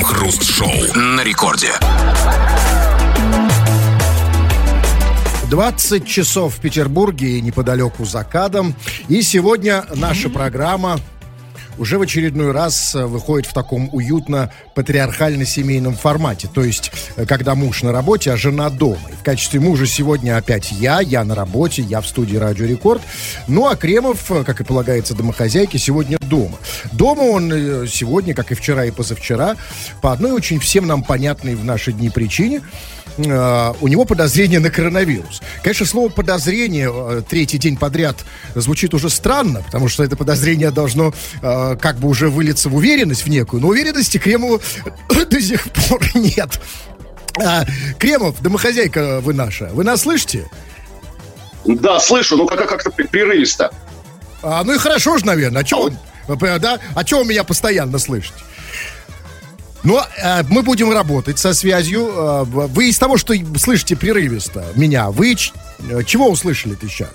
Крем-хруст-шоу на рекорде. 20 часов в Петербурге и неподалеку за Кадом. И сегодня наша программа уже в очередной раз э, выходит в таком уютно патриархально-семейном формате. То есть, э, когда муж на работе, а жена дома. И в качестве мужа сегодня опять я, я на работе, я в студии Радио Рекорд. Ну, а Кремов, э, как и полагается домохозяйке, сегодня дома. Дома он сегодня, как и вчера и позавчера, по одной очень всем нам понятной в наши дни причине – э, у него подозрение на коронавирус. Конечно, слово подозрение э, третий день подряд звучит уже странно, потому что это подозрение должно э, как бы уже вылиться в уверенность в некую, но уверенности Кремову до сих пор нет. А, Кремов, домохозяйка вы наша, вы нас слышите? Да, слышу, но как- как-то прерывисто. А, ну и хорошо же, наверное. А что, да? А вы меня постоянно слышите? Но э, мы будем работать со связью. Э, вы из того, что слышите прерывисто меня, вы ч- э, чего услышали-то сейчас?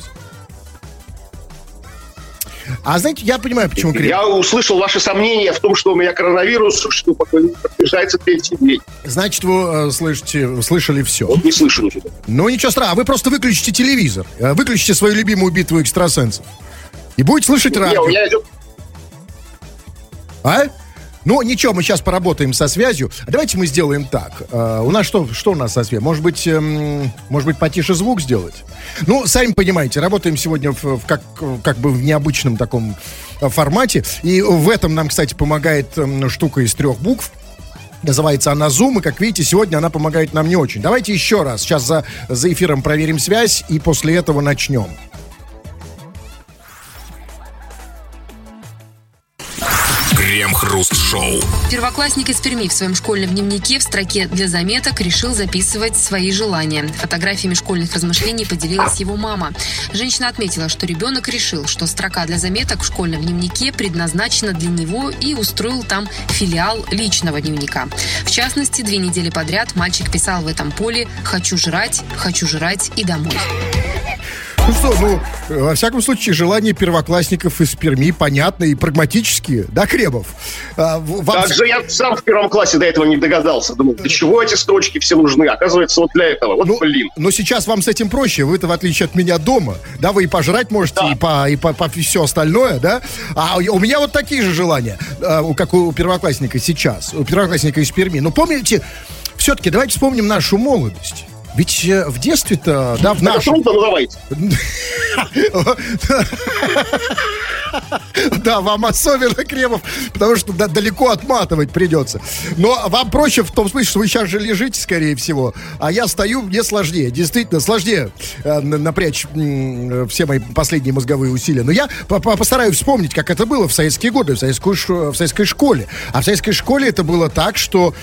А знаете, я понимаю, почему Я услышал ваши сомнения в том, что у меня коронавирус, что подтверждается третий день. Значит, вы э, слышите, слышали все. Вот не слышу ничего. Ну, ничего страшного. Вы просто выключите телевизор. э, Выключите свою любимую битву экстрасенсов. И будете слышать Не, радио. у меня идет А? Ну, ничего, мы сейчас поработаем со связью. Давайте мы сделаем так. Э, у нас что, что у нас со связью? Может быть, эм, может быть, потише звук сделать? Ну, сами понимаете, работаем сегодня в, в как, как бы в необычном таком э, формате. И в этом нам, кстати, помогает эм, штука из трех букв. Называется она Zoom, и, как видите, сегодня она помогает нам не очень. Давайте еще раз. Сейчас за, за эфиром проверим связь, и после этого начнем. Крем-хруст-шоу. Первоклассник из Перми в своем школьном дневнике в строке для заметок решил записывать свои желания. Фотографиями школьных размышлений поделилась его мама. Женщина отметила, что ребенок решил, что строка для заметок в школьном дневнике предназначена для него и устроил там филиал личного дневника. В частности, две недели подряд мальчик писал в этом поле «хочу жрать, хочу жрать и домой». Ну что, ну, во всяком случае, желания первоклассников из Перми понятны и прагматические, да, Кремов? А, вам- Также я сам в первом классе до этого не догадался. Думал, для чего эти строчки все нужны? Оказывается, вот для этого. Вот Ну, блин. но сейчас вам с этим проще. Вы-то, в отличие от меня, дома. Да, вы и пожрать можете, Да. и, по, и по, по все остальное, да? А у меня вот такие же желания, а, как у первоклассника сейчас, у первоклассника из Перми. Но помните, все-таки давайте вспомним нашу молодость. Ведь э, в детстве-то, да, в Это нашем... называйте. Да, вам особенно, Кремов, потому что да, далеко отматывать придется. Но вам проще в том смысле, что вы сейчас же лежите, скорее всего, а я стою, мне сложнее. Действительно, сложнее э, на- напрячь э, все мои последние мозговые усилия. Но я по- по- постараюсь вспомнить, как это было в советские годы, в, советскую в советской школе. А в советской школе это было так, что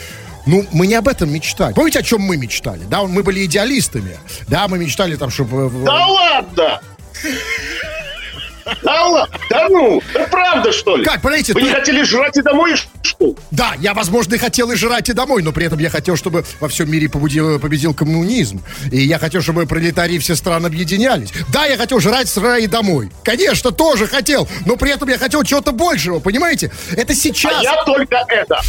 ну, мы не об этом мечтали. Помните, о чем мы мечтали? Да, мы были идеалистами. Да, мы мечтали там, чтобы... э, Да ладно! Да ладно! Да ну! Да правда, что ли? Как, подождите, Вы не хотели жрать и домой, что? Да, я, возможно, и хотел и жрать, и домой, но при этом я хотел, чтобы во всем мире побудил- победил коммунизм. И я хотел, чтобы пролетарии все страны объединялись. Да, я хотел жрать, срать и домой. Конечно, тоже хотел, но при этом я хотел чего-то большего, понимаете? Это сейчас. А я только это.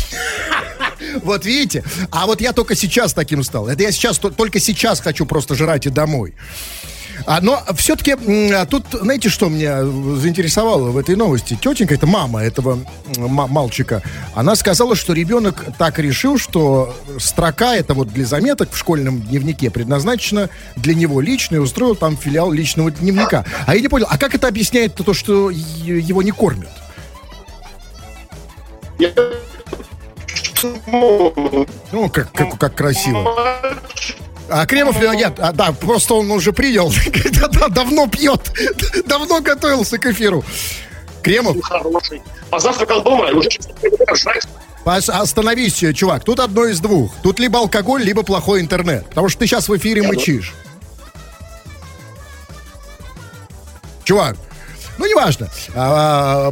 Вот видите? А вот я только сейчас таким стал. Это я сейчас, то- только сейчас хочу просто жрать и домой. А, но все-таки тут, знаете, что меня заинтересовало в этой новости? Тетенька, это мама этого мальчика, она сказала, что ребенок так решил, что строка это вот для заметок в школьном дневнике предназначена для него лично и устроил там филиал личного дневника. А я не понял, а как это объясняет то, что его не кормят? Я- Ну, как, как, как красиво. А Кремов, нет, а, да, просто он уже принял, Да, да, давно пьет, давно готовился к эфиру. Кремов, Хороший. Позавтракал дома, уже остановись, э, чувак, тут одно из двух. Тут либо алкоголь, либо плохой интернет. Потому что ты сейчас в эфире мычишь. Чувак, ну, неважно. А,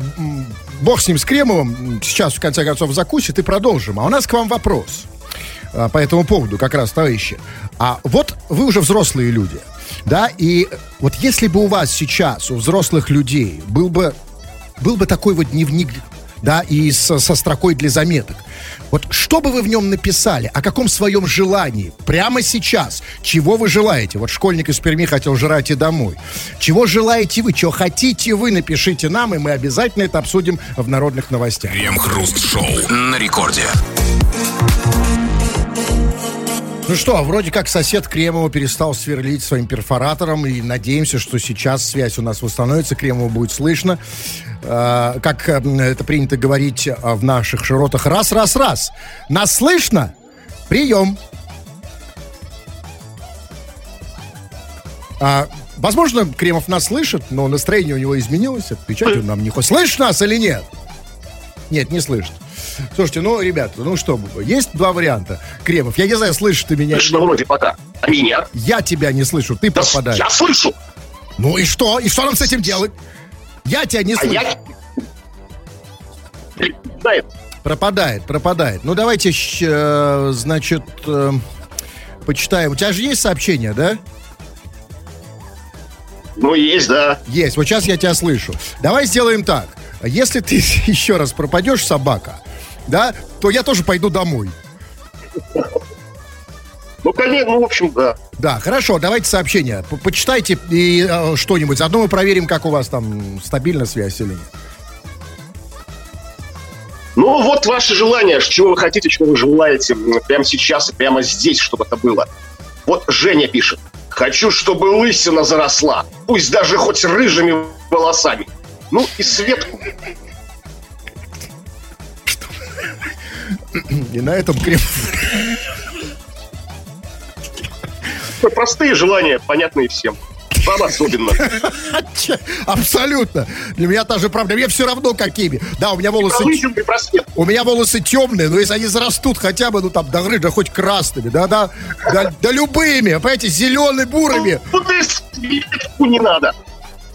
бог с ним, с Кремовым. Сейчас, в конце концов, закусит и продолжим. А у нас к вам вопрос. а, по этому поводу, как раз, товарищи. А вот вы уже взрослые люди, да, и вот если бы у вас сейчас, у взрослых людей, был бы, был бы такой вот дневник, да, и со, со строкой для заметок. Вот что бы вы в нем написали, о каком своем желании, прямо сейчас, чего вы желаете? Вот школьник из Перми хотел жрать и домой. Чего желаете вы, чего хотите вы, напишите нам, и мы обязательно это обсудим в народных новостях. Крем-хруст-шоу на рекорде. Ну что, вроде как сосед Кремова перестал сверлить своим перфоратором, и надеемся, что сейчас связь у нас восстановится, Кремова будет слышно. Э, как это принято говорить э, в наших широтах, раз, раз, раз. Нас слышно? Прием. А, возможно, Кремов нас слышит, но настроение у него изменилось. Отвечать он нам не хочет. Слышишь нас или нет? Нет, не слышит. Слушайте, ну, ребята, ну что, есть два варианта. Кремов, я не знаю, слышишь ты меня. Слышно вроде пока. А меня? Я тебя не слышу, ты да пропадаешь. Я слышу. Ну и что? И что нам с этим делать? Я тебя не слышу. А я... Пропадает. Пропадает, пропадает. Ну, давайте, э, значит, э, почитаем. У тебя же есть сообщение, да? Ну, есть, да. Есть. Вот сейчас я тебя слышу. Давай сделаем так. Если ты еще раз пропадешь, собака, да, то я тоже пойду домой. Ну, конечно, ну, в общем, да. Да, хорошо, давайте сообщение. Почитайте и э, что-нибудь. Заодно мы проверим, как у вас там стабильна связь или нет. Ну, вот ваше желание, чего вы хотите, чего вы желаете прямо сейчас и прямо здесь, чтобы это было. Вот Женя пишет. Хочу, чтобы лысина заросла, пусть даже хоть рыжими волосами. Ну и Светку. И на этом крем... Простые желания, понятные всем. Вам особенно. Абсолютно. Для меня та же правда. Мне все равно какими. Да, у меня волосы... У меня волосы темные, но если они зарастут хотя бы, ну там, до да хоть красными, да-да, да, да любыми, понимаете, зелеными, бурыми. Ну, не надо.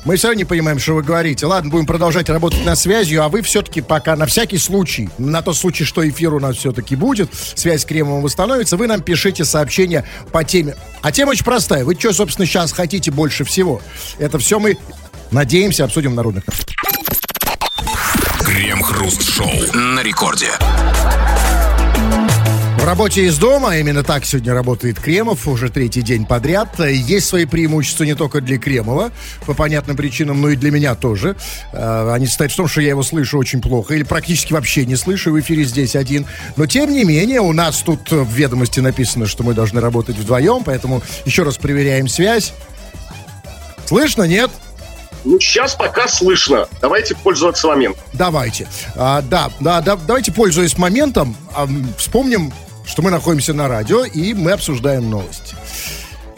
Мы все равно не понимаем, что вы говорите. Ладно, будем продолжать работать на связью, а вы все-таки пока на всякий случай, на тот случай, что эфир у нас все-таки будет, связь с Кремовым восстановится, вы нам пишите сообщение по теме. А тема очень простая. Вы что, собственно, сейчас хотите больше всего? Это все мы, надеемся, обсудим в народных. Крем-хруст-шоу на рекорде работе из дома, именно так сегодня работает Кремов, уже третий день подряд. Есть свои преимущества не только для Кремова, по понятным причинам, но и для меня тоже. А, они состоят в том, что я его слышу очень плохо, или практически вообще не слышу, в эфире здесь один. Но, тем не менее, у нас тут в ведомости написано, что мы должны работать вдвоем, поэтому еще раз проверяем связь. Слышно, нет? Ну, сейчас пока слышно. Давайте пользоваться моментом. Давайте. А, да, да, да, давайте, пользуясь моментом, а, вспомним что мы находимся на радио, и мы обсуждаем новости.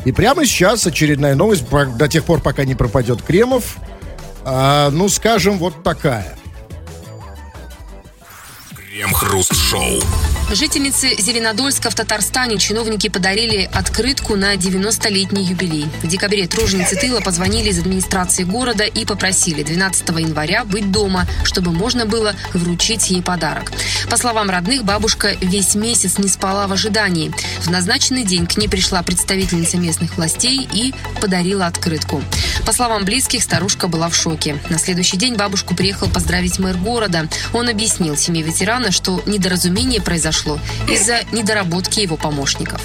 И прямо сейчас очередная новость, до тех пор, пока не пропадет Кремов, а, ну, скажем, вот такая. Крем-хруст-шоу. Жительнице Зеленодольска в Татарстане чиновники подарили открытку на 90-летний юбилей. В декабре труженицы тыла позвонили из администрации города и попросили 12 января быть дома, чтобы можно было вручить ей подарок. По словам родных, бабушка весь месяц не спала в ожидании. В назначенный день к ней пришла представительница местных властей и подарила открытку. По словам близких, старушка была в шоке. На следующий день бабушку приехал поздравить мэр города. Он объяснил семье ветерана, что недоразумение произошло из-за недоработки его помощников.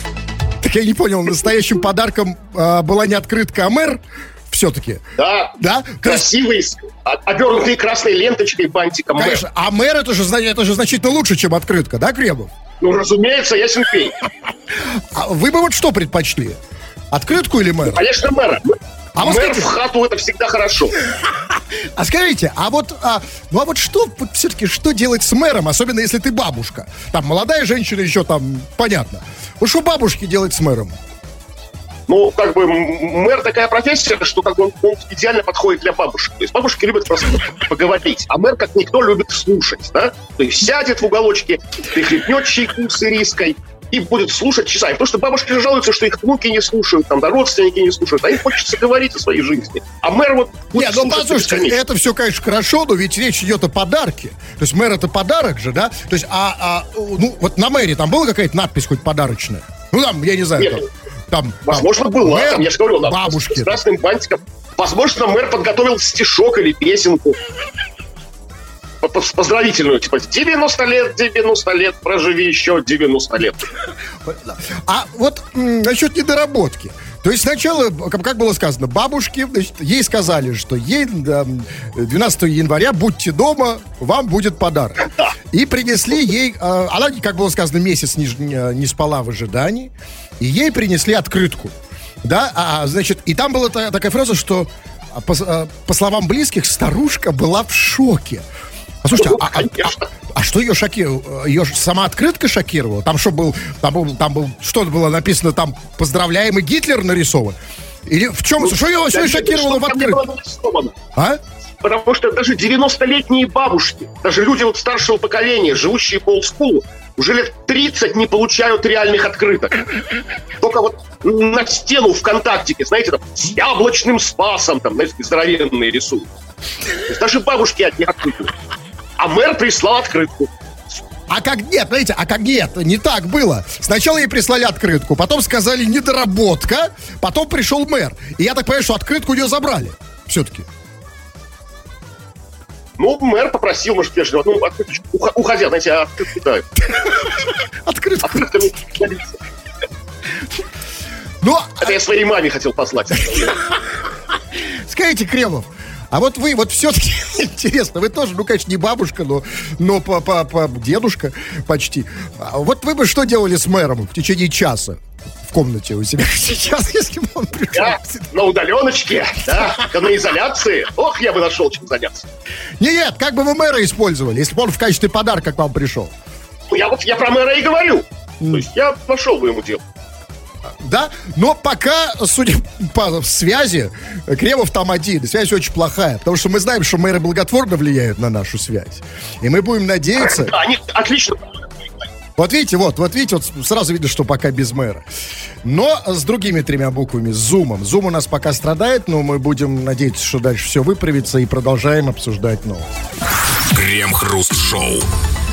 Так я не понял, настоящим подарком э, была не открытка, а мэр все-таки. Да. Да? Красивый, есть... обернутый красной ленточкой, бантиком. Конечно. Мэр. А мэр это же, это же значительно лучше, чем открытка, да, Кремов? Ну, разумеется, я пень. А вы бы вот что предпочли? Открытку или мэра? конечно, мэра. А Мэр скажите... в хату это всегда хорошо. А скажите, а вот, а, ну а вот что вот, все-таки, что делать с мэром, особенно если ты бабушка? Там молодая женщина еще там, понятно. Вот что бабушки делать с мэром? Ну, как бы мэр такая профессия, что как бы он, он идеально подходит для бабушек. То есть бабушки любят просто поговорить, а мэр, как никто, любит слушать, да? То есть сядет в уголочке, прихлепнет чайку с ириской, и будет слушать часами. Потому что бабушки жалуются, что их внуки не слушают, там, да, родственники не слушают, а им хочется говорить о своей жизни. А мэр вот будет Нет, ну послушайте, это все, конечно, хорошо, но ведь речь идет о подарке. То есть мэр это подарок же, да? То есть, а, а ну, вот на мэре там была какая-то надпись хоть подарочная? Ну, там, я не знаю, Нет. там, там, Возможно, там, была, мэр, там, я же говорю, бабушки. С красным бантиком. Возможно, мэр подготовил стишок или песенку. Поздравительную, типа 90 лет, 90 лет, проживи еще 90 лет. А вот насчет недоработки. То есть сначала, как было сказано, бабушке, значит, ей сказали, что ей 12 января будьте дома, вам будет подарок. И принесли ей, а, она, как было сказано, месяц не, не спала в ожидании, и ей принесли открытку. Да, а, значит, и там была такая фраза, что а, по, а, по словам близких, старушка была в шоке. А слушайте, а, а, а, а что ее шокировало? Ее сама открытка шокировала? Там что был, там был, там был, что было написано, там поздравляемый Гитлер нарисован? Или в чем, ну, что ее вообще шокировало в открытке? А? Потому что даже 90-летние бабушки, даже люди вот старшего поколения, живущие по олдскулу, уже лет 30 не получают реальных открыток. Только вот на стену ВКонтактике, знаете, там, с яблочным спасом, там, знаете, здоровенные рисуют. Даже бабушки от них открытывают а мэр прислал открытку. А как нет, знаете, а как нет, не так было. Сначала ей прислали открытку, потом сказали недоработка, потом пришел мэр. И я так понимаю, что открытку у нее забрали. Все-таки. Ну, мэр попросил, может, вежливо, ну, открыточку, уходя, знаете, а открытку да. Открытку. Ну, Это я своей маме хотел послать. Скажите, Кремов, а вот вы, вот все-таки интересно, вы тоже, ну, конечно, не бабушка, но, но по, по, по дедушка почти. А вот вы бы что делали с мэром в течение часа? в комнате у себя сейчас, если бы он пришел. Я на удаленочке, да, на изоляции. Ох, я бы нашел чем заняться. Нет, как бы вы мэра использовали, если бы он в качестве подарка к вам пришел? Ну, я вот я про мэра и говорю. Mm. То есть я пошел бы ему делать да, но пока, судя по связи, Кремов там один, связь очень плохая, потому что мы знаем, что мэры благотворно влияют на нашу связь, и мы будем надеяться... Они отлично вот видите, вот, вот видите, вот сразу видно, что пока без мэра. Но с другими тремя буквами, с зумом. Зум у нас пока страдает, но мы будем надеяться, что дальше все выправится и продолжаем обсуждать новости. Крем-хруст-шоу.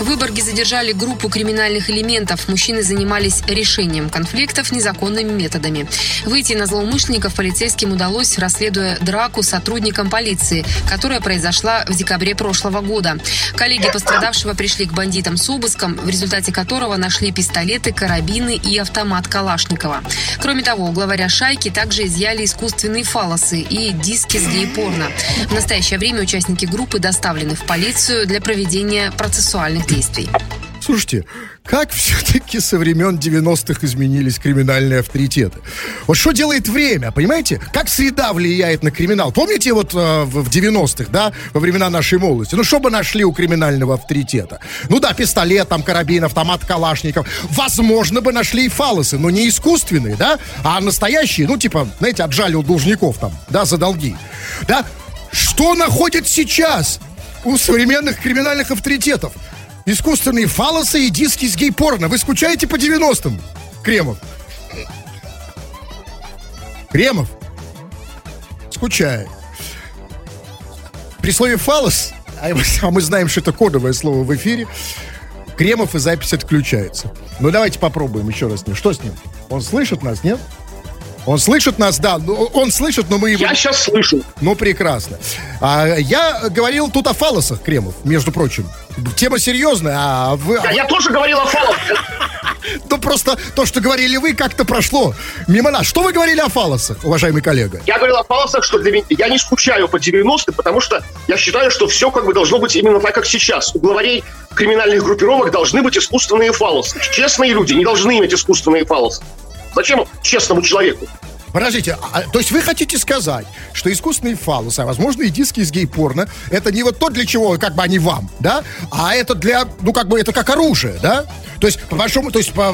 В Выборге задержали группу криминальных элементов. Мужчины занимались решением конфликтов незаконными методами. Выйти на злоумышленников полицейским удалось, расследуя драку сотрудникам полиции, которая произошла в декабре прошлого года. Коллеги пострадавшего пришли к бандитам с обыском, в результате которого нашли пистолеты, карабины и автомат Калашникова. Кроме того, у главаря шайки также изъяли искусственные фалосы и диски с гей-порно. В настоящее время участники группы доставлены в полицию для проведения процессуальных действий. Слушайте, как все-таки со времен 90-х изменились криминальные авторитеты? Вот что делает время, понимаете? Как среда влияет на криминал? Помните вот э, в 90-х, да, во времена нашей молодости? Ну, что бы нашли у криминального авторитета? Ну да, пистолет, там, карабин, автомат Калашников. Возможно, бы нашли и фалосы, но не искусственные, да, а настоящие, ну, типа, знаете, отжали у должников там, да, за долги. Да? Что находят сейчас у современных криминальных авторитетов? Искусственные фалосы и диски с гей-порно. Вы скучаете по 90-м, Кремов? Кремов? Скучает. При слове фалос, а мы знаем, что это кодовое слово в эфире, Кремов и запись отключается. Ну, давайте попробуем еще раз с ним. Что с ним? Он слышит нас, нет? Он слышит нас, да, ну, он слышит, но мы его... Я сейчас слышу. Ну, прекрасно. А, я говорил тут о фалосах, Кремов, между прочим. Тема серьезная, а вы... Я, я тоже говорил о фалосах. Ну, просто то, что говорили вы, как-то прошло мимо нас. Что вы говорили о фалосах, уважаемый коллега? Я говорил о фалосах, что для меня... Я не скучаю по 90-м, потому что я считаю, что все как бы должно быть именно так, как сейчас. У главарей криминальных группировок должны быть искусственные фалосы. Честные люди не должны иметь искусственные фалосы. Зачем честному человеку? Подождите, а, то есть вы хотите сказать, что искусственные фалусы, а возможно и диски из гей-порно, это не вот то, для чего как бы они вам, да? А это для, ну как бы это как оружие, да? То есть, по большому, то есть, по,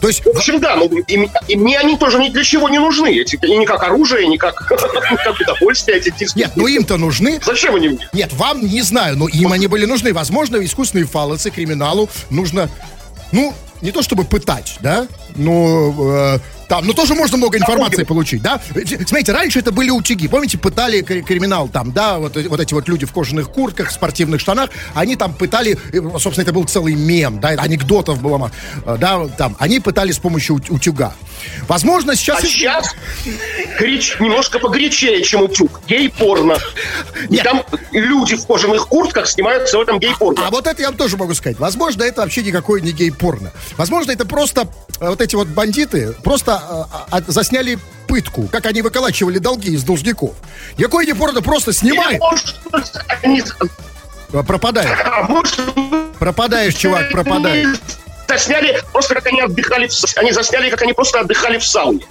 то есть... В общем, да, ну, и, и мне они тоже ни для чего не нужны. Эти, и не как оружие, не как, как удовольствие эти диски. Нет, ну им-то нужны. Зачем они мне? Нет, вам не знаю, но им они были нужны. Возможно, искусственные фалосы криминалу нужно, ну, не то чтобы пытать, да, но э, Там, ну тоже можно много информации получить, да? Смотрите, раньше это были утюги. Помните, пытали криминал там, да, вот, вот эти вот люди в кожаных куртках, спортивных штанах, они там пытали, э, собственно, это был целый мем, да, анекдотов было, э, да, там, они пытали с помощью утюга. Возможно, сейчас... А сейчас горяч, немножко погорячее, чем утюг. Гей-порно. И там люди в кожаных куртках снимаются в этом гей-порно. А вот это я вам тоже могу сказать. Возможно, это вообще никакой не гей-порно. Возможно, это просто э, вот эти вот бандиты просто а, а, засняли пытку, как они выколачивали долги из должников. Никакой не порно, просто снимай. Пропадаешь. А, пропадаешь, чувак, пропадаешь засняли просто, как они отдыхали, в, они засняли, как они просто отдыхали в сауне.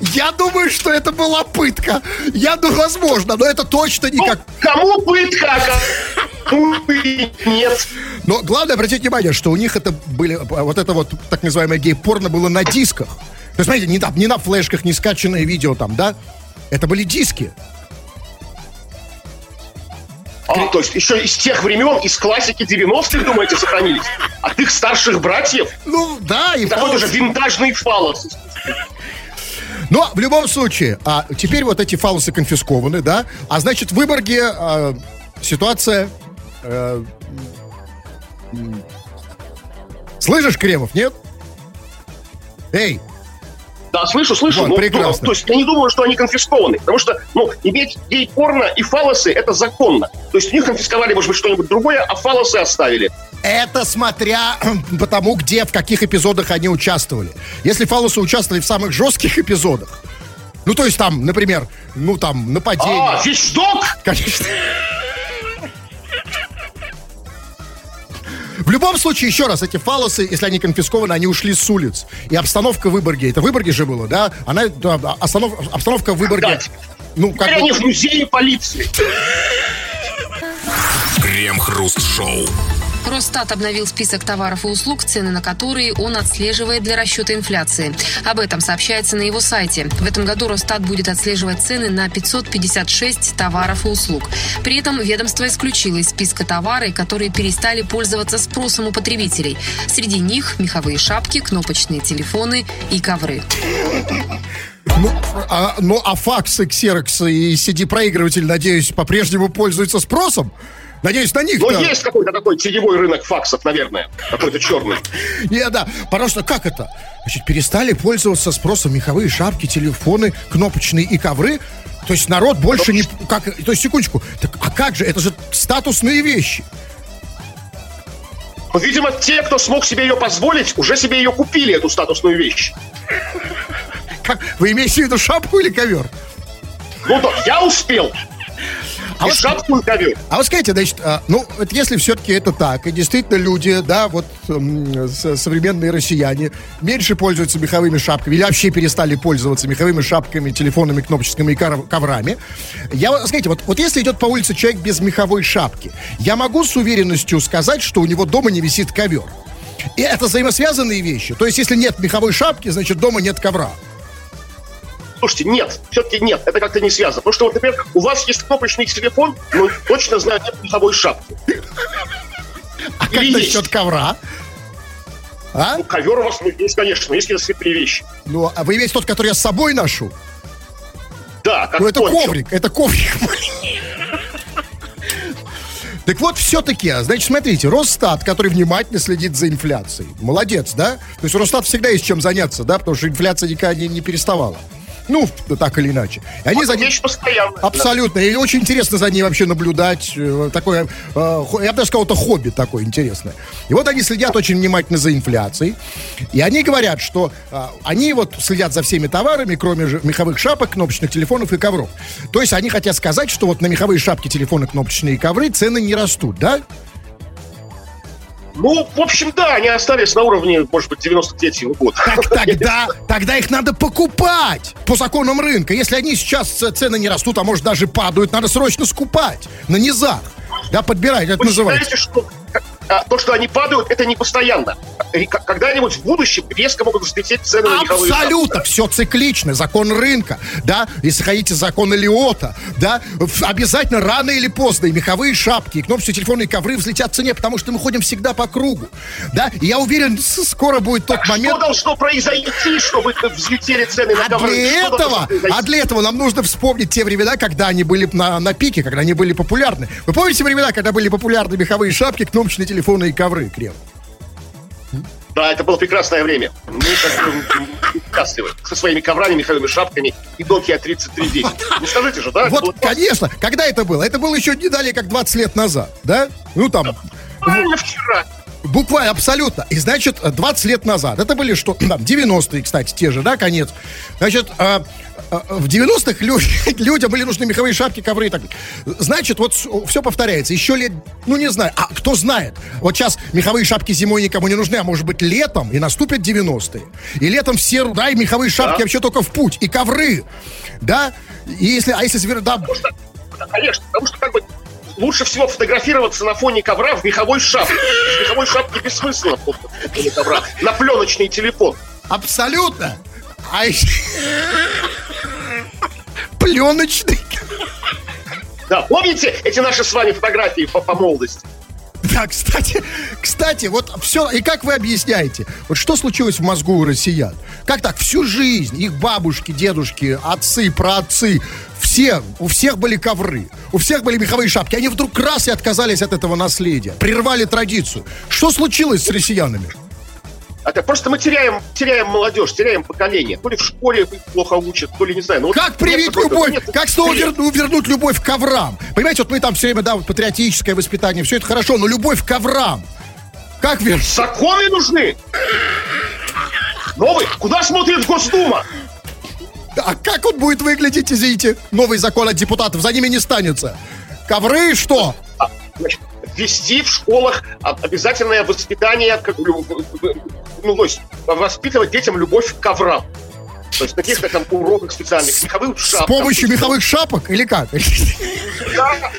Я думаю, что это была пытка. Я думаю, возможно, но это точно не как... Ну, кому пытка, а нет. Но главное обратить внимание, что у них это были, вот это вот так называемое гей-порно было на дисках. То есть, смотрите, не, не на флешках, не скачанное видео там, да? Это были диски. А, то есть еще из тех времен, из классики 90-х, думаете, сохранились? От их старших братьев? Ну, да. И Такой фалос... же винтажный фалос. Но в любом случае, а теперь вот эти фалосы конфискованы, да? А значит, в Выборге а, ситуация... А, слышишь, Кремов, нет? Эй, да, слышу, слышу. Вот, ну, прекрасно. Ну, то есть я не думаю, что они конфискованы. Потому что, ну, иметь гей-порно и фалосы – это законно. То есть у них конфисковали, может быть, что-нибудь другое, а фалосы оставили. Это смотря по тому, где, в каких эпизодах они участвовали. Если фалосы участвовали в самых жестких эпизодах, ну, то есть там, например, ну, там, нападение. А, фичдог? Конечно. В любом случае, еще раз, эти фалосы, если они конфискованы, они ушли с улиц. И обстановка в Выборге, это в Выборге же было, да? Она, да, останов, обстановка в Выборге... Отдать. Ну, как Теперь они в музее полиции. Крем-хруст-шоу. Росстат обновил список товаров и услуг, цены на которые он отслеживает для расчета инфляции. Об этом сообщается на его сайте. В этом году Росстат будет отслеживать цены на 556 товаров и услуг. При этом ведомство исключило из списка товары, которые перестали пользоваться спросом у потребителей. Среди них меховые шапки, кнопочные телефоны и ковры. Ну а, ну, а факсы, ксероксы и CD-проигрыватель, надеюсь, по-прежнему пользуются спросом? Надеюсь, на них. Ну, есть какой-то такой теневой рынок факсов, наверное. Какой-то черный. Не, да. Потому что как это? Значит, перестали пользоваться спросом меховые шапки, телефоны, кнопочные и ковры. То есть народ больше не... Как, то есть, секундочку. Так, а как же? Это же статусные вещи. Видимо, те, кто смог себе ее позволить, уже себе ее купили, эту статусную вещь. Как? Вы имеете в виду шапку или ковер? Ну, то я успел. А и вот, шапку ковер. А вот скажите, значит, а, ну, вот если все-таки это так, и действительно люди, да, вот м, современные россияне меньше пользуются меховыми шапками, или вообще перестали пользоваться меховыми шапками, телефонами, кнопочками и коврами. Я, скажите, вот, вот если идет по улице человек без меховой шапки, я могу с уверенностью сказать, что у него дома не висит ковер. И это взаимосвязанные вещи. То есть, если нет меховой шапки, значит, дома нет ковра. Слушайте, нет, все-таки нет, это как-то не связано. Потому что, вот, например, у вас есть кнопочный телефон, но точно знаю, нет меховой шапки. А как Или насчет есть. ковра? А? Ну, ковер у вас есть, конечно, есть какие-то святые вещи. Ну, а вы имеете тот, который я с собой ношу? Да, как Ну, это пончо. коврик, это коврик. Так вот, все-таки, значит, смотрите, Росстат, который внимательно следит за инфляцией. Молодец, да? То есть Росстат всегда есть чем заняться, да? Потому что инфляция никогда не, не переставала. Ну, так или иначе. И они за ней... постоянно. Абсолютно. И очень интересно за ней вообще наблюдать. Э, такое, э, я бы даже сказал, это хобби такое интересное. И вот они следят очень внимательно за инфляцией. И они говорят, что э, они вот следят за всеми товарами, кроме же меховых шапок, кнопочных телефонов и ковров. То есть они хотят сказать, что вот на меховые шапки, телефоны, кнопочные ковры цены не растут, да? Ну, в общем, да, они остались на уровне, может быть, 93-го года. Так тогда, тогда их надо покупать по законам рынка. Если они сейчас цены не растут, а может даже падают, надо срочно скупать на низах. Да, подбирать, это Вы называется. Считаете, что то, что они падают, это не постоянно. когда-нибудь в будущем резко могут взлететь цены на меховые Абсолютно, все циклично, закон рынка, да, если хотите закон Элиота, да, обязательно рано или поздно и меховые шапки, и кнопки телефонные ковры взлетят в цене, потому что мы ходим всегда по кругу, да, и я уверен, скоро будет тот так момент... что должно произойти, чтобы взлетели цены на а ковры? Для этого, а для этого нам нужно вспомнить те времена, когда они были на, на пике, когда они были популярны. Вы помните времена, когда были популярны меховые шапки, кнопочные телефоны и ковры, Крем? Да, это было прекрасное время. Мы счастливы со своими коврами, меховыми шапками и Nokia 3310. Ну скажите же, да? Вот, конечно. Когда это было? Это было еще не далее, как 20 лет назад, да? Ну там... Правильно, вчера. Буквально, абсолютно. И, значит, 20 лет назад, это были что, там, 90-е, кстати, те же, да, конец. Значит, а, а, в 90-х люд, людям были нужны меховые шапки, ковры и так Значит, вот все повторяется. Еще лет, ну не знаю, а кто знает. Вот сейчас меховые шапки зимой никому не нужны, а может быть летом и наступят 90-е. И летом все, да, и меховые шапки да. вообще только в путь. И ковры, да. И если, а если... Да, потому что, конечно, потому что как бы лучше всего фотографироваться на фоне ковра в меховой шапке. В меховой шапке бессмысленно фото ковра. На пленочный телефон. Абсолютно. А еще... Пленочный. Да, помните эти наши с вами фотографии по, по молодости? Да, кстати, кстати, вот все, и как вы объясняете, вот что случилось в мозгу у россиян? Как так, всю жизнь их бабушки, дедушки, отцы, праотцы, все, у всех были ковры, у всех были меховые шапки, они вдруг раз и отказались от этого наследия, прервали традицию. Что случилось с россиянами? Это просто мы теряем, теряем молодежь, теряем поколение. То ли в школе плохо учат, то ли не знаю. Но как вот привить любовь? Нет, как снова вер, вернуть любовь к коврам? Понимаете, вот мы там все время, да, вот патриотическое воспитание, все это хорошо, но любовь к коврам. Как вернуть? Законы нужны. Новый. Куда смотрит Госдума? А как он будет выглядеть, извините? Новый закон от депутатов, за ними не станется. Ковры что? А, значит, ввести в школах обязательное воспитание, ну, то есть воспитывать детям любовь к коврам. То есть каких-то там уроках специальных, меховых шапок. С помощью меховых шапок или как? Да.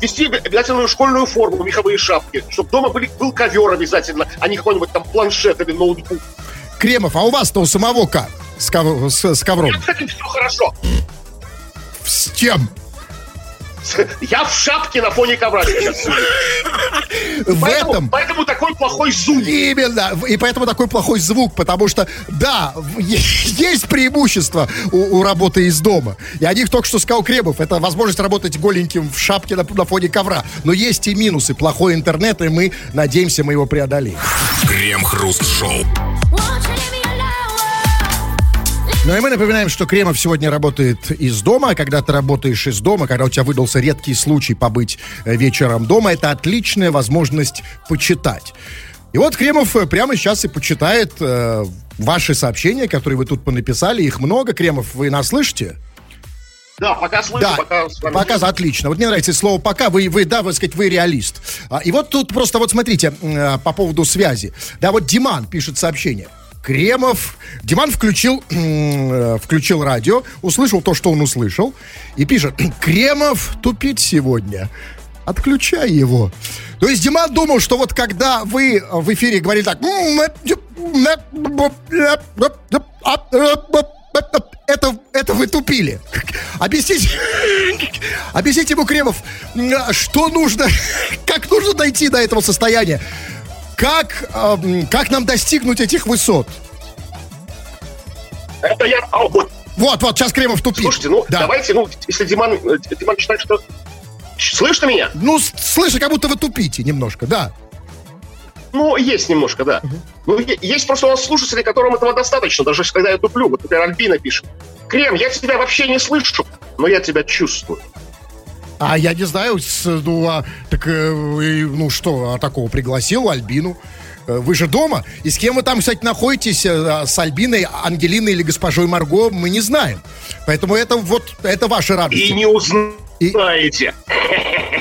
Вести обязательную школьную форму, меховые шапки, чтобы дома были, был ковер обязательно, а не какой-нибудь там планшет или ноутбук. Кремов, а у вас-то у самого как? С, ков... с, с ковром? С этим все хорошо. С чем? Я в шапке на фоне ковра сейчас. В поэтому, этом... Поэтому такой плохой звук. Именно. И поэтому такой плохой звук, потому что, да, есть преимущество у, у работы из дома. И о них только что сказал Кребов. Это возможность работать голеньким в шапке на, на фоне ковра. Но есть и минусы. Плохой интернет, и мы надеемся, мы его преодолеем. Крем-хруст-шоу. Ну и мы напоминаем, что Кремов сегодня работает из дома. А когда ты работаешь из дома, когда у тебя выдался редкий случай побыть э, вечером дома, это отличная возможность почитать. И вот Кремов э, прямо сейчас и почитает э, ваши сообщения, которые вы тут понаписали. Их много. Кремов, вы нас слышите? Да, пока слышу, да, пока с вами... Пока отлично. Вот мне нравится слово «пока». Вы, вы, да, вы сказать, вы реалист. А, и вот тут просто вот смотрите э, по поводу связи. Да, вот Диман пишет сообщение. Кремов. Диман включил, э, включил радио, услышал то, что он услышал, и пишет, Кремов тупит сегодня. Отключай его. То есть Диман думал, что вот когда вы в эфире говорили так, это, это вы тупили. Объясните, объясните ему, Кремов, что нужно, как нужно дойти до этого состояния как, э, как нам достигнуть этих высот? Это я... А, вот. вот, вот, сейчас Кремов тупит. Слушайте, ну, да. давайте, ну, если Диман, э, Диман считает, что... Слышно меня? Ну, слышу, как будто вы тупите немножко, да. Ну, есть немножко, да. Угу. Ну, есть просто у нас слушатели, которым этого достаточно, даже когда я туплю. Вот, например, Альбина пишет. Крем, я тебя вообще не слышу, но я тебя чувствую. А я не знаю, ну, а, так, э, ну что, а такого пригласил Альбину. Э, вы же дома. И с кем вы там, кстати, находитесь, э, с Альбиной, Ангелиной или госпожой Марго, мы не знаем. Поэтому это вот, это ваша радость. И не узнаете.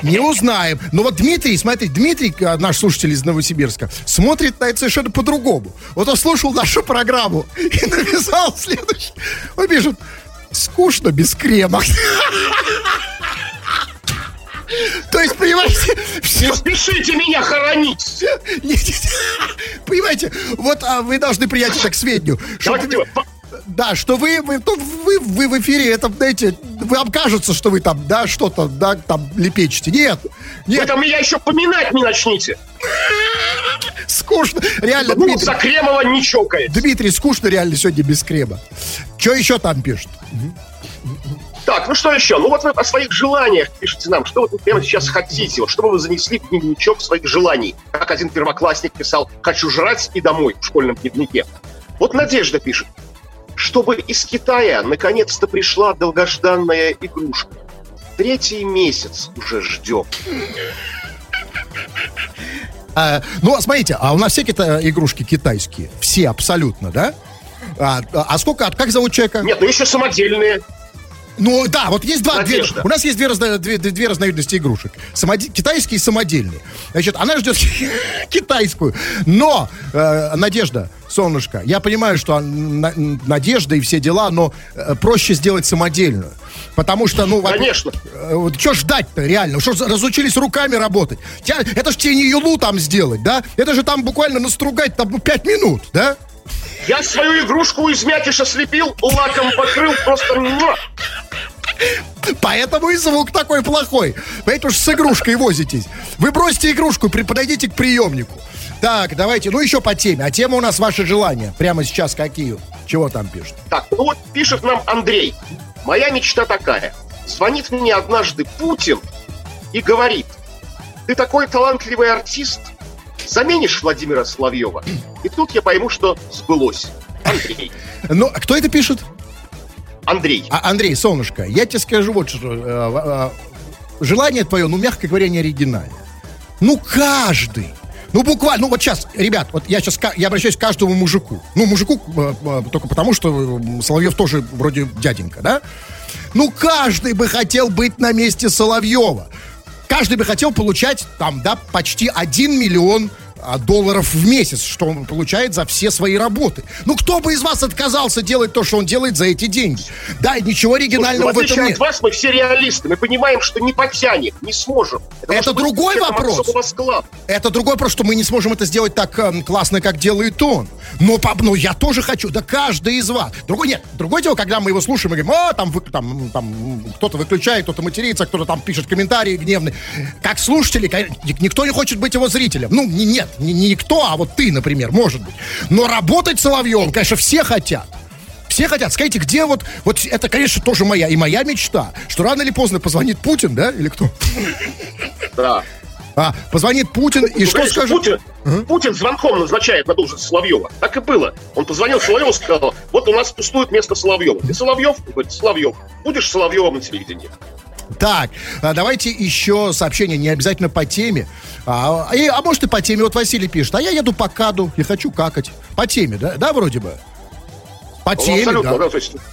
И... Не узнаем. Но вот Дмитрий, смотри, Дмитрий, наш слушатель из Новосибирска, смотрит на это совершенно по-другому. Вот он слушал нашу программу и написал следующий. Он пишет, скучно без крема. То есть, понимаете, все... Не спешите меня хоронить! Понимаете, вот а вы должны принять это к сведению. Что Да, что вы, вы, тут вы, вы в эфире, это, знаете, вам кажется, что вы там, да, что-то, да, там лепечете. Нет, Вы нет, там меня еще поминать не начните. скучно. Реально, Ну, Дмитрий, за Кремова не чокает. Дмитрий, скучно реально сегодня без крема. Что еще там пишут? Так, ну что еще? Ну вот вы о своих желаниях пишите нам, что вы прямо сейчас хотите, вот чтобы вы занесли в дневничок своих желаний. Как один первоклассник писал «хочу жрать и домой» в школьном дневнике. Вот Надежда пишет, чтобы из Китая наконец-то пришла долгожданная игрушка. Третий месяц уже ждем. А, ну, смотрите, а у нас все кита- игрушки китайские. Все абсолютно, да? А, а сколько, а как зовут человека? Нет, ну еще самодельные. Ну да, вот есть два, две, у нас есть две, разно- две, две- разновидности игрушек. Самоде- китайские и самодельные. Значит, она ждет китайскую. Но, э, Надежда, солнышко, я понимаю, что на- Надежда и все дела, но э, проще сделать самодельную. Потому что, ну, Конечно. э, вот что ждать-то реально? Что разучились руками работать? Тя- это ж тебе не юлу там сделать, да? Это же там буквально настругать там ну, пять минут, да? Я свою игрушку из мякиша слепил, лаком покрыл, просто... Поэтому и звук такой плохой. Поэтому уж с игрушкой возитесь. Вы бросите игрушку, при- подойдите к приемнику. Так, давайте, ну еще по теме. А тема у нас ваши желания. Прямо сейчас какие? Чего там пишут? Так, ну вот пишет нам Андрей. Моя мечта такая. Звонит мне однажды Путин и говорит, ты такой талантливый артист, заменишь Владимира Соловьева. И тут я пойму, что сбылось. Андрей. Ну, а кто это пишет? Андрей. А, Андрей, солнышко, я тебе скажу вот что. э, э, желание твое, ну, мягко говоря, не оригинальное. Ну, каждый. Ну, буквально, ну, вот сейчас, ребят, вот я сейчас, я обращаюсь к каждому мужику. Ну, мужику э, только потому, что Соловьев тоже вроде дяденька, да? Ну, каждый бы хотел быть на месте Соловьева. Каждый бы хотел получать там, да, почти 1 миллион а, долларов в месяц, что он получает за все свои работы. Ну, кто бы из вас отказался делать то, что он делает за эти деньги? Да, ничего В оригинального в отличие этом от нет. вас, мы все реалисты. Мы понимаем, что не потянем, не сможем. Это быть другой вопрос. Это другой вопрос, что мы не сможем это сделать так эм, классно, как делает он. Но, ну я тоже хочу, да каждый из вас. Другой нет. Другое дело, когда мы его слушаем и говорим, а, там, вы- там, там кто-то выключает, кто-то матерится, кто-то там пишет комментарии гневные. Как слушатели, никто не хочет быть его зрителем. Ну, не- нет, не, не никто, а вот ты, например, может быть. Но работать Соловьевым, конечно, все хотят. Все хотят. Скажите, где вот... Вот это, конечно, тоже моя и моя мечта, что рано или поздно позвонит Путин, да, или кто? Да. А, позвонит Путин и Ну, что конечно, скажет? Путин, Путин звонком назначает на должность Соловьева. Так и было. Он позвонил Соловьеву и сказал, вот у нас пустует место Соловьева. Ты Соловьев? Он говорит, Соловьев. Будешь Соловьевым на телевидении? Так, а давайте еще сообщение, не обязательно по теме. А, и- а может и по теме. Вот Василий пишет, а я еду по каду и хочу какать. По теме, да? Да, вроде бы? По Ну, теме, да.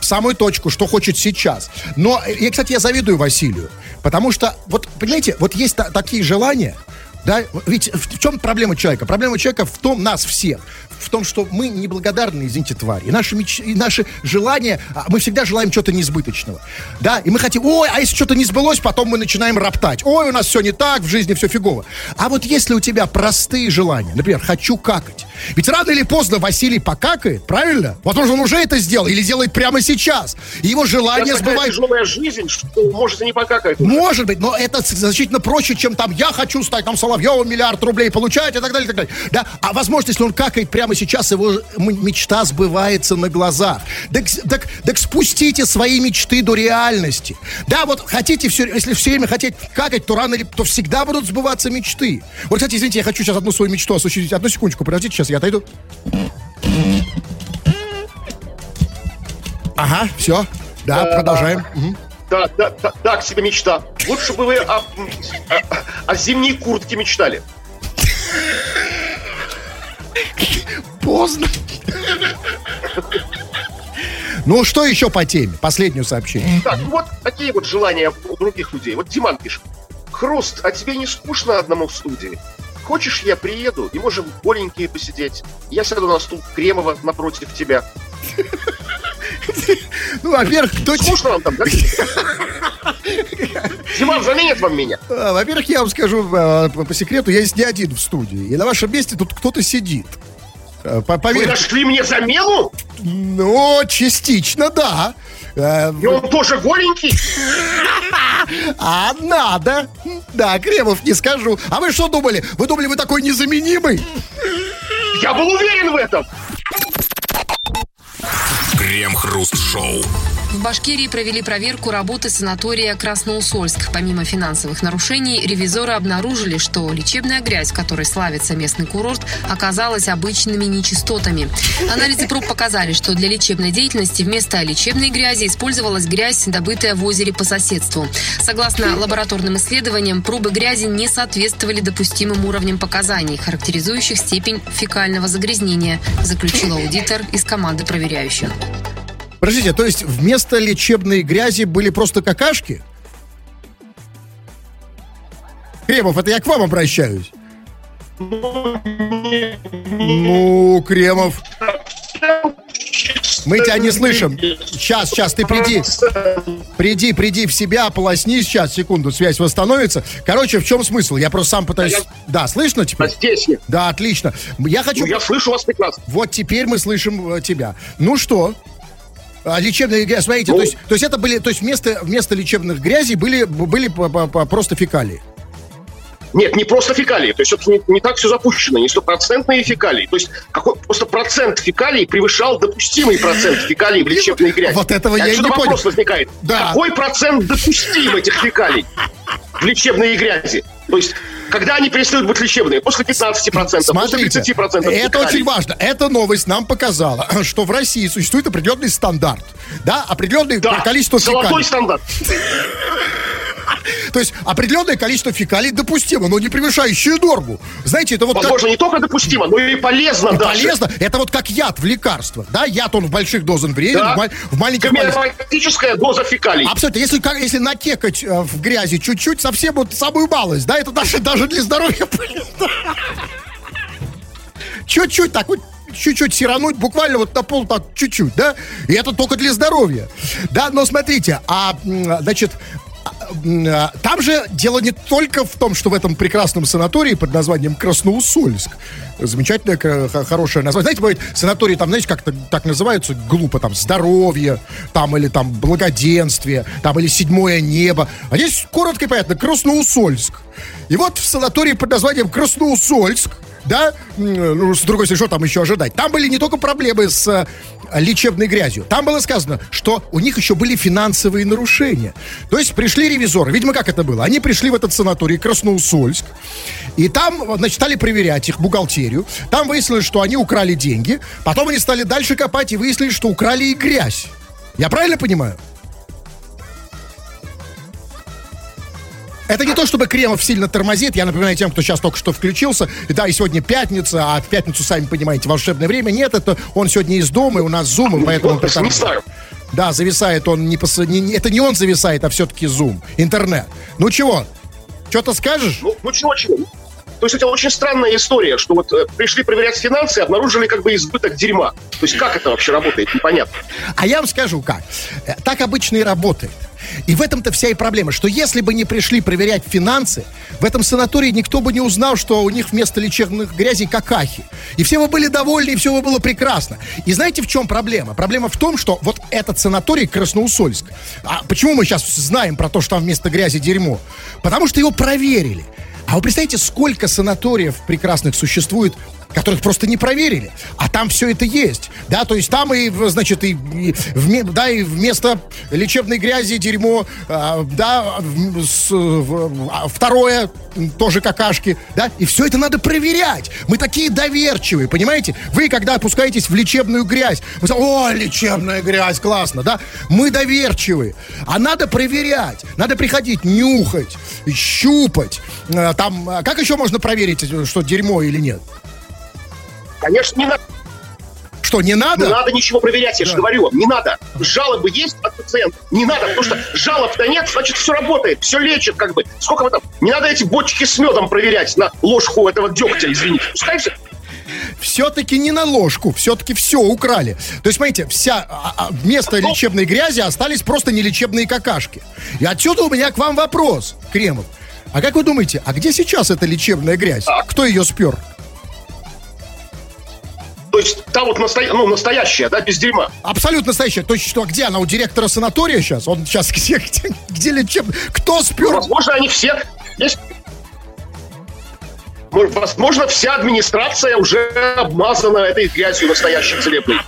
В самую точку, что хочет сейчас. Но, э, я, кстати, я завидую Василию. Потому что, вот, понимаете, вот есть та- такие желания, да, ведь в, в чем проблема человека? Проблема человека в том, нас всех, в том, что мы неблагодарные, извините, твари. И наши, меч- и наши желания, а, мы всегда желаем чего-то несбыточного. Да, и мы хотим, ой, а если что-то не сбылось, потом мы начинаем роптать. Ой, у нас все не так, в жизни все фигово. А вот если у тебя простые желания, например, хочу какать, ведь рано или поздно Василий покакает, правильно? Возможно, он уже это сделал или делает прямо сейчас. И его желание Сейчас такая сбывается. тяжелая жизнь, что, может, и не покакает. Может быть, но это значительно проще, чем там я хочу стать там Соловьевым миллиард рублей получать и так далее, и так далее. Да? А возможно, если он какает прямо сейчас, его мечта сбывается на глазах. Так, так, так спустите свои мечты до реальности. Да, вот хотите все, если все время хотеть какать, то рано или то всегда будут сбываться мечты. Вот, кстати, извините, я хочу сейчас одну свою мечту осуществить. Одну секундочку, подождите, сейчас я отойду. Ага, все. Да, продолжаем. Мгм. Да, да, да, так себе мечта. Лучше бы вы о, о- о зимней куртке мечтали. Поздно. Ну, что еще по теме? Последнее сообщение. Так, ну вот такие вот желания у других людей. Вот Диман пишет. Хруст, а тебе не скучно одному в студии? Хочешь, я приеду и можем голенькие посидеть? Я сяду на стул Кремова напротив тебя. Ну, во-первых, кто... Скучно вам там, да? Диман заменит вам меня. А, Во-первых, я вам скажу по, по секрету, я здесь не один в студии. И на вашем месте тут кто-то сидит. А, по- Вы нашли мне замену? Ну, частично, да. А, И он тоже голенький? А надо. Да, Кремов, не скажу. А вы что думали? Вы думали, вы такой незаменимый? Я был уверен в этом. Крем-хруст-шоу. В Башкирии провели проверку работы санатория Красноусольск. Помимо финансовых нарушений, ревизоры обнаружили, что лечебная грязь, которой славится местный курорт, оказалась обычными нечистотами. Анализы проб показали, что для лечебной деятельности вместо лечебной грязи использовалась грязь, добытая в озере по соседству. Согласно лабораторным исследованиям, пробы грязи не соответствовали допустимым уровням показаний, характеризующих степень фекального загрязнения, заключил аудитор из команды проверяющих. Подождите, то есть вместо лечебной грязи были просто какашки? Кремов, это я к вам обращаюсь. Ну, Кремов. Мы тебя не слышим. Сейчас, сейчас, ты приди. Приди, приди в себя, полосни сейчас, секунду, связь восстановится. Короче, в чем смысл? Я просто сам пытаюсь... Я- Да, слышно А теперь? здесь нет. Да, отлично. Я хочу... Ну, я слышу вас прекрасно. Вот теперь мы слышим э, тебя. Ну что? А, лечебные грязи, смотрите, Ну. то, есть, то есть это были, то есть вместо, вместо лечебных грязей были, были по- по- по- просто фекалии. Нет, не просто фекалии. То есть это не, не так все запущено, не стопроцентные фекалии. То есть какой просто процент фекалий превышал допустимый процент фекалий в лечебной грязи. Вот этого я и не вопрос понял. возникает. Да. Какой процент допустим этих фекалий в лечебной грязи? То есть когда они перестают быть лечебными? После 15%, Смотрите, после 30% это очень важно. Эта новость нам показала, что в России существует определенный стандарт. Да, определенное Да, количество золотой фекалий. стандарт. То есть определенное количество фекалий допустимо, но не превышающее норму. Знаете, это вот как... Возможно, не только допустимо, но и полезно И даже. полезно. Это вот как яд в лекарствах. Да, яд он в больших дозах вреден, Да. в, ма- в маленьких. Гомеопатическая доза фекалий. Абсолютно. Если, как- если накекать э, в грязи чуть-чуть, совсем вот самую малость, да, это даже, даже для здоровья полезно. Чуть-чуть так вот чуть-чуть сирануть, буквально вот на пол так чуть-чуть, да? И это только для здоровья. Да, но смотрите, а, значит, там же дело не только в том, что в этом прекрасном санатории под названием Красноусольск, замечательное, хорошее название. Знаете, бывает санатории там, знаете, как-то так называются, глупо, там, здоровье, там, или там, благоденствие, там, или седьмое небо. А здесь коротко и понятно, Красноусольск. И вот в санатории под названием Красноусольск, да, ну, с другой стороны, что там еще ожидать? Там были не только проблемы с э, лечебной грязью. Там было сказано, что у них еще были финансовые нарушения. То есть пришли ревизоры. Видимо, как это было? Они пришли в этот санаторий Красноусольск, и там, значит, стали проверять их бухгалтерию. Там выяснилось, что они украли деньги. Потом они стали дальше копать и выяснили, что украли и грязь. Я правильно понимаю? Это не то, чтобы Кремов сильно тормозит. Я напоминаю тем, кто сейчас только что включился. Да, и сегодня пятница, а в пятницу, сами понимаете, волшебное время. Нет, это он сегодня из дома, и у нас зум, и поэтому... он зависаю. Да, зависает он не, пос- не- Это не он зависает, а все-таки зум. Интернет. Ну чего? Что-то скажешь? Ну, ну чего, чего? То есть это очень странная история, что вот э, пришли проверять финансы обнаружили как бы избыток дерьма. То есть как это вообще работает, непонятно. А я вам скажу как. Э, Так обычно и работает. И в этом-то вся и проблема, что если бы не пришли проверять финансы, в этом санатории никто бы не узнал, что у них вместо лечебных грязей какахи. И все бы были довольны, и все бы было прекрасно. И знаете, в чем проблема? Проблема в том, что вот этот санаторий Красноусольск, а почему мы сейчас знаем про то, что там вместо грязи дерьмо? Потому что его проверили. А вы представляете, сколько санаториев прекрасных существует, которых просто не проверили, а там все это есть, да, то есть там и, значит, и, и вме- да, и вместо лечебной грязи дерьмо, а, да, в- с- в- а, второе тоже какашки, да, и все это надо проверять. Мы такие доверчивые, понимаете? Вы, когда опускаетесь в лечебную грязь, вы о, лечебная грязь, классно, да? Мы доверчивые, а надо проверять, надо приходить, нюхать, щупать, Э, там, а как еще можно проверить, э, что дерьмо или нет? Конечно, не надо, Что, не надо? не надо ничего проверять, я же говорю вам, не надо. Жалобы есть от пациентов? Не надо, потому что жалоб-то нет, значит, все работает, все лечит как бы. Сколько вы там? Не надо эти бочки с медом проверять на ложку этого дегтя, извините. Пускай все все-таки не на ложку, все-таки все украли. То есть, смотрите, вся, а, а, вместо лечебной грязи остались просто нелечебные какашки. И отсюда у меня к вам вопрос, Кремов. А как вы думаете, а где сейчас эта лечебная грязь? Кто ее спер? То есть та вот настоя... ну, настоящая, да, без дерьма. Абсолютно настоящая. То есть что, где она? У директора санатория сейчас? Он сейчас где, где, где лечеб... Кто спер? Возможно, они все... Есть... Возможно, вся администрация уже обмазана этой грязью настоящей целебной.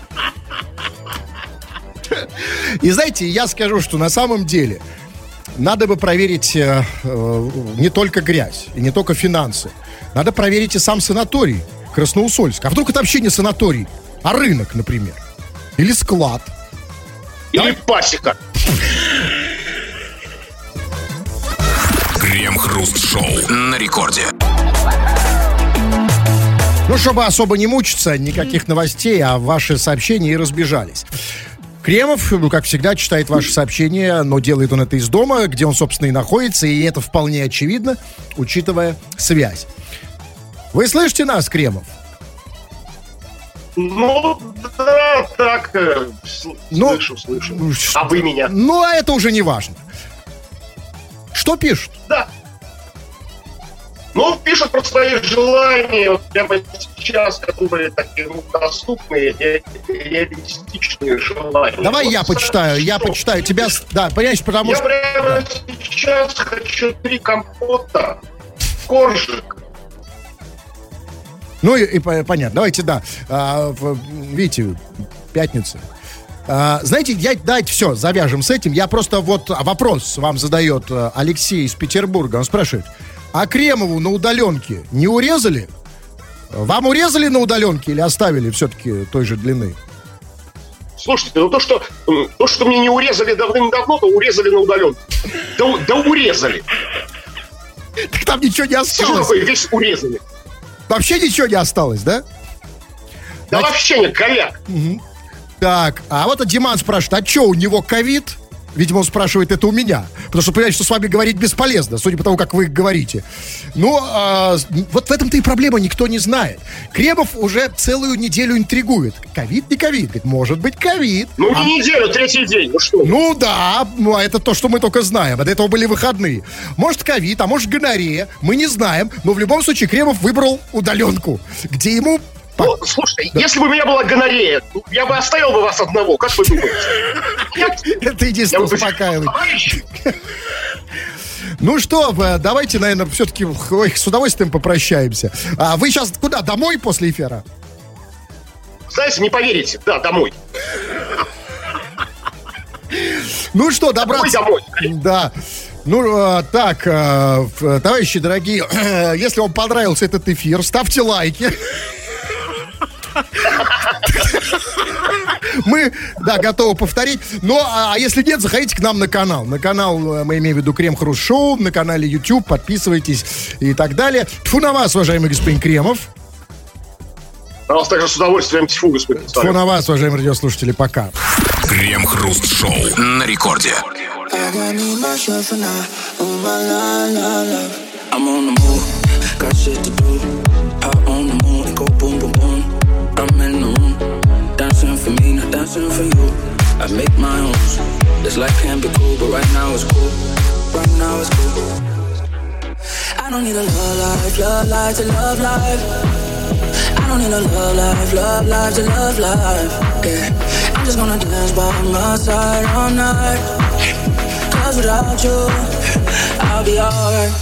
И знаете, я скажу, что на самом деле надо бы проверить э, э, не только грязь и не только финансы. Надо проверить и сам санаторий Красноусольск. А вдруг это вообще не санаторий, а рынок, например? Или склад? Или да? пасека. Крем-хруст-шоу на рекорде. Ну, чтобы особо не мучиться, никаких новостей, а ваши сообщения и разбежались. Кремов, ну, как всегда, читает ваши сообщения, но делает он это из дома, где он, собственно, и находится, и это вполне очевидно, учитывая связь. Вы слышите нас, Кремов? Ну, да, так, э, ну, слышу, слышу. А вы меня? Ну, а это уже не важно. Что пишут? Да. Ну, пишут про свои желания, вот прямо сейчас, которые такие ну, доступные, реалистичные желания. Давай вот я почитаю, я почитаю. Тебя, да, понимаешь, потому я что... Я прямо да. сейчас хочу три компота, коржик, ну и, и понятно. Давайте, да. А, видите, пятница. А, знаете, я, давайте все, завяжем с этим. Я просто вот вопрос вам задает э, Алексей из Петербурга. Он спрашивает, а Кремову на удаленке не урезали? Вам урезали на удаленке или оставили все-таки той же длины? Слушайте, ну то, что, то, что мне не урезали давным-давно, то урезали на удаленке. Да, да урезали. Так там ничего не осталось. Сижу весь урезали. Вообще ничего не осталось, да? Да Значит... вообще нет, ковяк. Угу. Так, а вот Диман спрашивает, а что, у него ковид? Видимо, он спрашивает это у меня. Потому что понимает, что с вами говорить бесполезно, судя по тому, как вы говорите. Ну, а, вот в этом-то и проблема, никто не знает. Кремов уже целую неделю интригует. Ковид, не ковид. Говорит, может быть, ковид. Ну, а... не неделю, третий день. Ну что? Ну да, ну, а это то, что мы только знаем. До этого были выходные. Может, ковид, а может, гонорея. Мы не знаем. Но в любом случае, Кремов выбрал удаленку, где ему ну, слушай, да. если бы у меня была гонорея, я бы оставил бы вас одного, как вы думаете? Это единственное успокаивает. Ну что, давайте, наверное, все-таки с удовольствием попрощаемся. А вы сейчас куда? Домой после эфира? Знаете, не поверите, да, домой. Ну что, добраться... Домой, домой. Да. Ну, а, так, а, товарищи дорогие, если вам понравился этот эфир, ставьте лайки. Мы, да, готовы повторить. Но, а, а если нет, заходите к нам на канал. На канал, э, мы имеем в виду Крем Хруст Шоу, на канале YouTube, подписывайтесь и так далее. Тьфу на вас, уважаемый господин Кремов. На вас также с удовольствием тьфу, господин Тьфу на вас, уважаемые радиослушатели, пока. Крем-хруст шоу на рекорде. I'm on the move, got shit to do. Dancing for you. I make my own. This life can be cool, but right now it's cool. Right now it's cool. I don't need a love life, love life to love life. I don't need a love life, love life to love life. Yeah, I'm just gonna dance by my side all night. Cause without you, I'll be alright.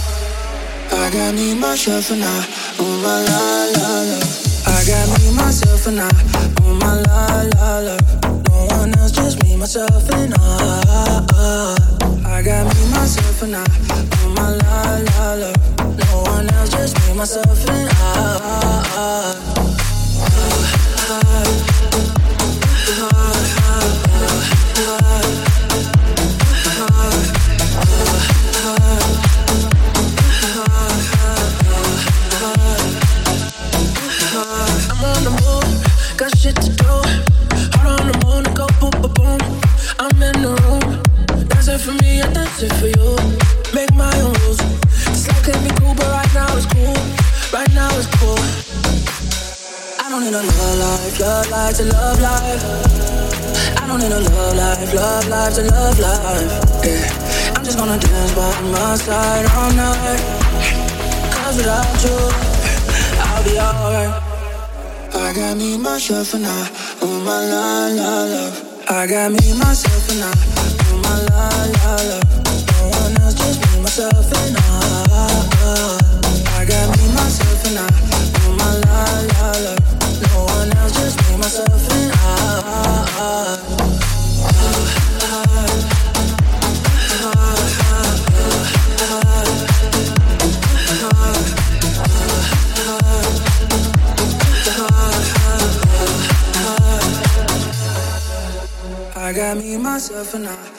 I got me myself and I, oh my la la la. I got me, myself, and I. Oh my la la la. No one else, just me, myself, and I. I got me, myself, and I. Oh my la la la. No one else, just me, myself, and I. it love life, to love life. Yeah, I'm just gonna dance by my side all night. Cause without you, I'll be alright. I got me, myself, and I, oh my la la love. I got me, myself, and I, oh my la la love. No one else, just me, myself, and I. I got me, myself, and I, got me, myself, and I.